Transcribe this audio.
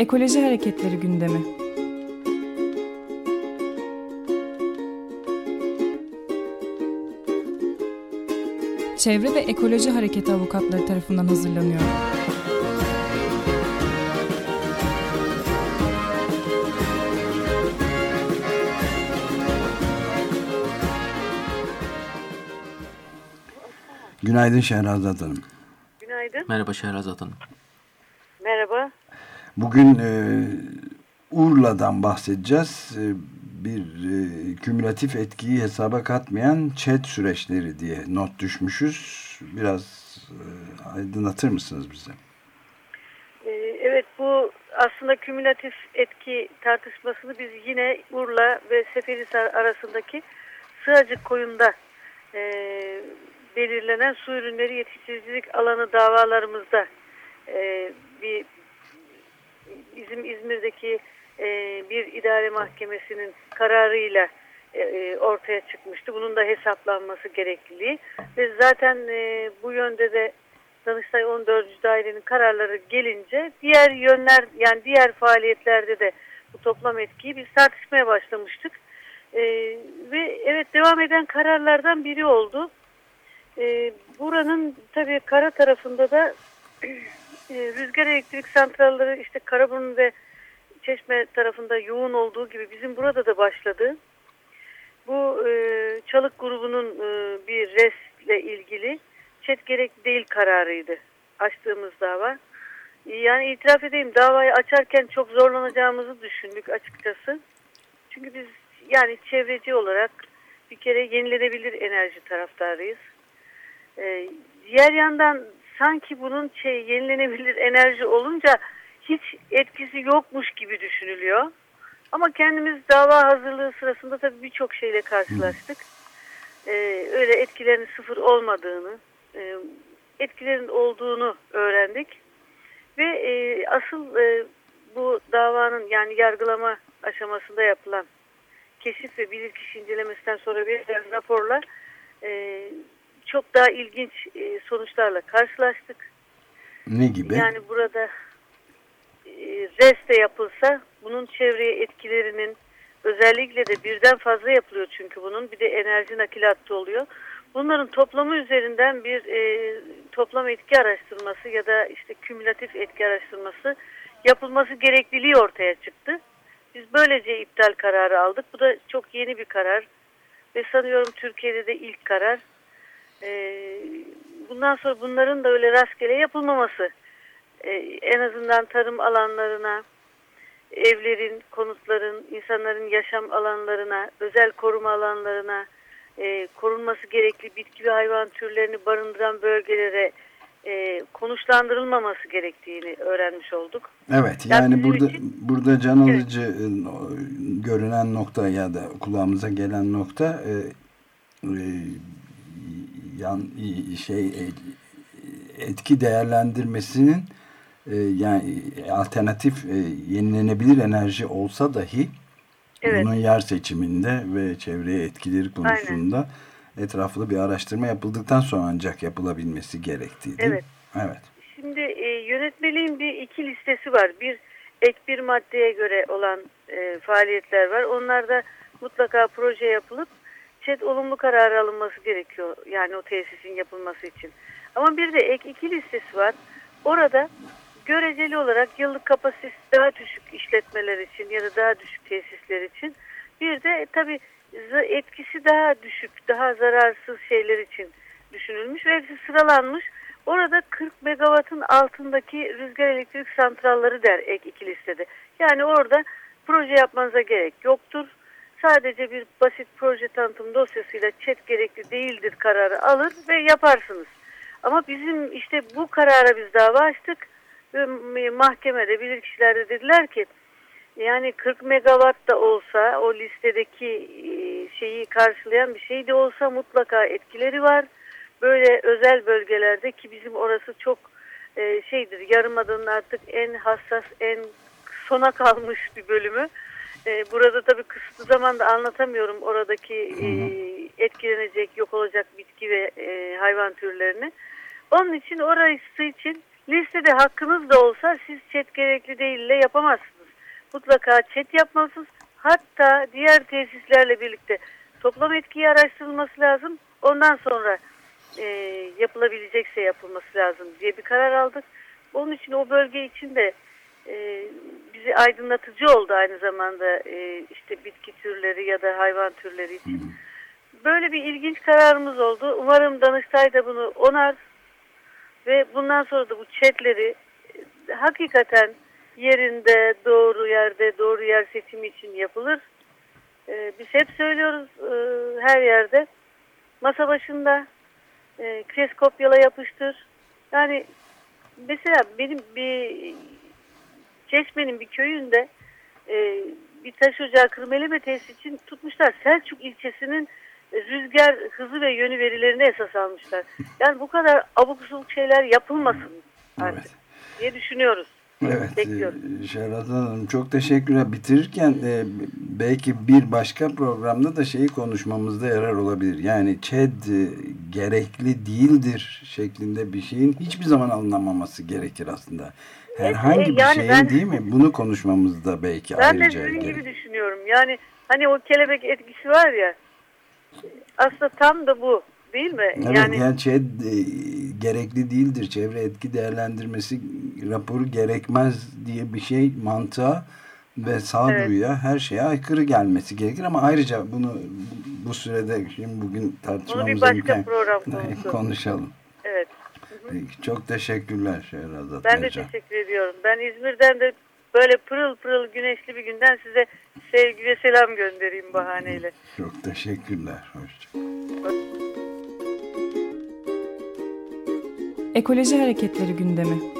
Ekoloji Hareketleri gündemi. Çevre ve Ekoloji Hareketi avukatları tarafından hazırlanıyor. Günaydın Şehrazat Hanım. Günaydın. Merhaba Şehrazat Hanım. Merhaba. Bugün e, Urla'dan bahsedeceğiz. E, bir e, kümülatif etkiyi hesaba katmayan chat süreçleri diye not düşmüşüz. Biraz e, aydınlatır mısınız bize? Ee, evet bu aslında kümülatif etki tartışmasını biz yine Urla ve Seferihisar arasındaki Sığacık koyunda e, belirlenen su ürünleri yetiştiricilik alanı davalarımızda e, bir bizim İzmir'deki e, bir idare mahkemesinin kararıyla e, e, ortaya çıkmıştı. Bunun da hesaplanması gerekliliği ve zaten e, bu yönde de Danıştay 14. dairenin kararları gelince diğer yönler yani diğer faaliyetlerde de bu toplam etkiyi biz tartışmaya başlamıştık. E, ve evet devam eden kararlardan biri oldu. E, buranın tabii kara tarafında da e, rüzgar elektrik santralleri işte Karaburun ve Çeşme tarafında yoğun olduğu gibi bizim burada da başladı. Bu e, Çalık grubunun e, bir restle ilgili çet gerek değil kararıydı açtığımız dava. Yani itiraf edeyim davayı açarken çok zorlanacağımızı düşündük açıkçası. Çünkü biz yani çevreci olarak bir kere yenilenebilir enerji taraftarıyız. Ee, diğer yandan sanki bunun şey, yenilenebilir enerji olunca hiç etkisi yokmuş gibi düşünülüyor. Ama kendimiz dava hazırlığı sırasında tabii birçok şeyle karşılaştık. Ee, öyle etkilerinin sıfır olmadığını, e, etkilerin olduğunu öğrendik. Ve e, asıl e, bu davanın yani yargılama aşamasında yapılan keşif ve bilirkişi incelemesinden sonra verilen raporla e, çok daha ilginç e, sonuçlarla karşılaştık. Ne gibi? Yani burada e, reste yapılsa bunun çevreye etkilerinin özellikle de birden fazla yapılıyor çünkü bunun bir de enerji nakilatı oluyor. Bunların toplamı üzerinden bir e, toplam etki araştırması ya da işte kümülatif etki araştırması yapılması gerekliliği ortaya çıktı. Biz böylece iptal kararı aldık. Bu da çok yeni bir karar ve sanıyorum Türkiye'de de ilk karar. E, bundan sonra bunların da öyle rastgele yapılmaması e, en azından tarım alanlarına, evlerin, konutların, insanların yaşam alanlarına, özel koruma alanlarına, e, korunması gerekli bitki ve hayvan türlerini barındıran bölgelere e, konuşlandırılmaması gerektiğini öğrenmiş olduk. Evet yani, yani burada için, burada can alıcı evet. görünen nokta ya da kulağımıza gelen nokta e, e, yan şey e, etki değerlendirmesinin e, yani alternatif e, yenilenebilir enerji olsa dahi evet. bunun yer seçiminde ve çevreye etkileri konusunda Aynen. etraflı bir araştırma yapıldıktan sonra ancak yapılabilmesi gerektiği. Evet. Evet. Şimdi e, yönetmeliğin bir iki listesi var. Bir ek bir maddeye göre olan e, faaliyetler var. Onlarda mutlaka proje yapılıp ÇED olumlu karar alınması gerekiyor. Yani o tesisin yapılması için. Ama bir de ek iki listesi var. Orada göreceli olarak yıllık kapasitesi daha düşük işletmeler için ya da daha düşük tesisler için bir de tabi etkisi daha düşük, daha zararsız şeyler için düşünülmüş ve hepsi sıralanmış. Orada 40 megawattın altındaki rüzgar elektrik santralları der ek iki listede. Yani orada proje yapmanıza gerek yoktur. Sadece bir basit proje tanıtım dosyasıyla çet gerekli değildir kararı alır ve yaparsınız. Ama bizim işte bu karara biz dava açtık ve mahkemede bilirkişiler de dediler ki yani 40 megawatt da olsa o listedeki e, şeyi karşılayan bir şey de olsa mutlaka etkileri var. Böyle özel bölgelerde ki bizim orası çok e, şeydir yarımada'nın artık en hassas en sona kalmış bir bölümü. E, burada tabii kısıtlı zamanda anlatamıyorum oradaki etkilenecek yok olacak bitki ve hayvan türlerini. Onun için orası için listede hakkınız da olsa siz çet gerekli değille yapamazsınız. Mutlaka çet yapmalısınız. Hatta diğer tesislerle birlikte toplam etkiyi araştırılması lazım. Ondan sonra e, yapılabilecekse yapılması lazım diye bir karar aldık. Onun için o bölge için de e, bizi aydınlatıcı oldu aynı zamanda e, işte bitki türleri ya da hayvan türleri için. Böyle bir ilginç kararımız oldu. Umarım Danıştay da bunu onar ve bundan sonra da bu chatleri e, hakikaten yerinde, doğru yerde, doğru yer seçimi için yapılır. E, biz hep söylüyoruz e, her yerde. Masa başında e, kres kopyala yapıştır. Yani mesela benim bir Çeşme'nin bir köyünde e, bir taş ocağı kırmeleme tesisi için tutmuşlar. Selçuk ilçesinin rüzgar hızı ve yönü verilerini esas almışlar. Yani bu kadar abuk subuk şeyler yapılmasın artık evet. diye düşünüyoruz. Evet, e, Şehrazat Hanım çok teşekkürler. Bitirirken e, belki bir başka programda da şeyi konuşmamızda yarar olabilir. Yani ÇED e, gerekli değildir şeklinde bir şeyin hiçbir zaman alınamaması gerekir aslında. Herhangi bir yani şeyin ben, değil mi? Bunu konuşmamızda belki ben ayrıca Ben de sizin gibi düşünüyorum. Yani hani o kelebek etkisi var ya aslında tam da bu değil mi? Evet, yani, yani şey, e, gerekli değildir. Çevre etki değerlendirmesi raporu gerekmez diye bir şey mantığa ve sağduyuya evet. her şeye aykırı gelmesi gerekir ama ayrıca bunu bu sürede şimdi bugün tartışmamıza imkan konuşalım. Evet. Peki, çok teşekkürler Şehrazat Ben de teşekkür ediyorum. Ben İzmir'den de böyle pırıl pırıl güneşli bir günden size sevgi ve selam göndereyim bahaneyle. Çok teşekkürler. Hoşçakalın. Ekoloji Hareketleri gündemi.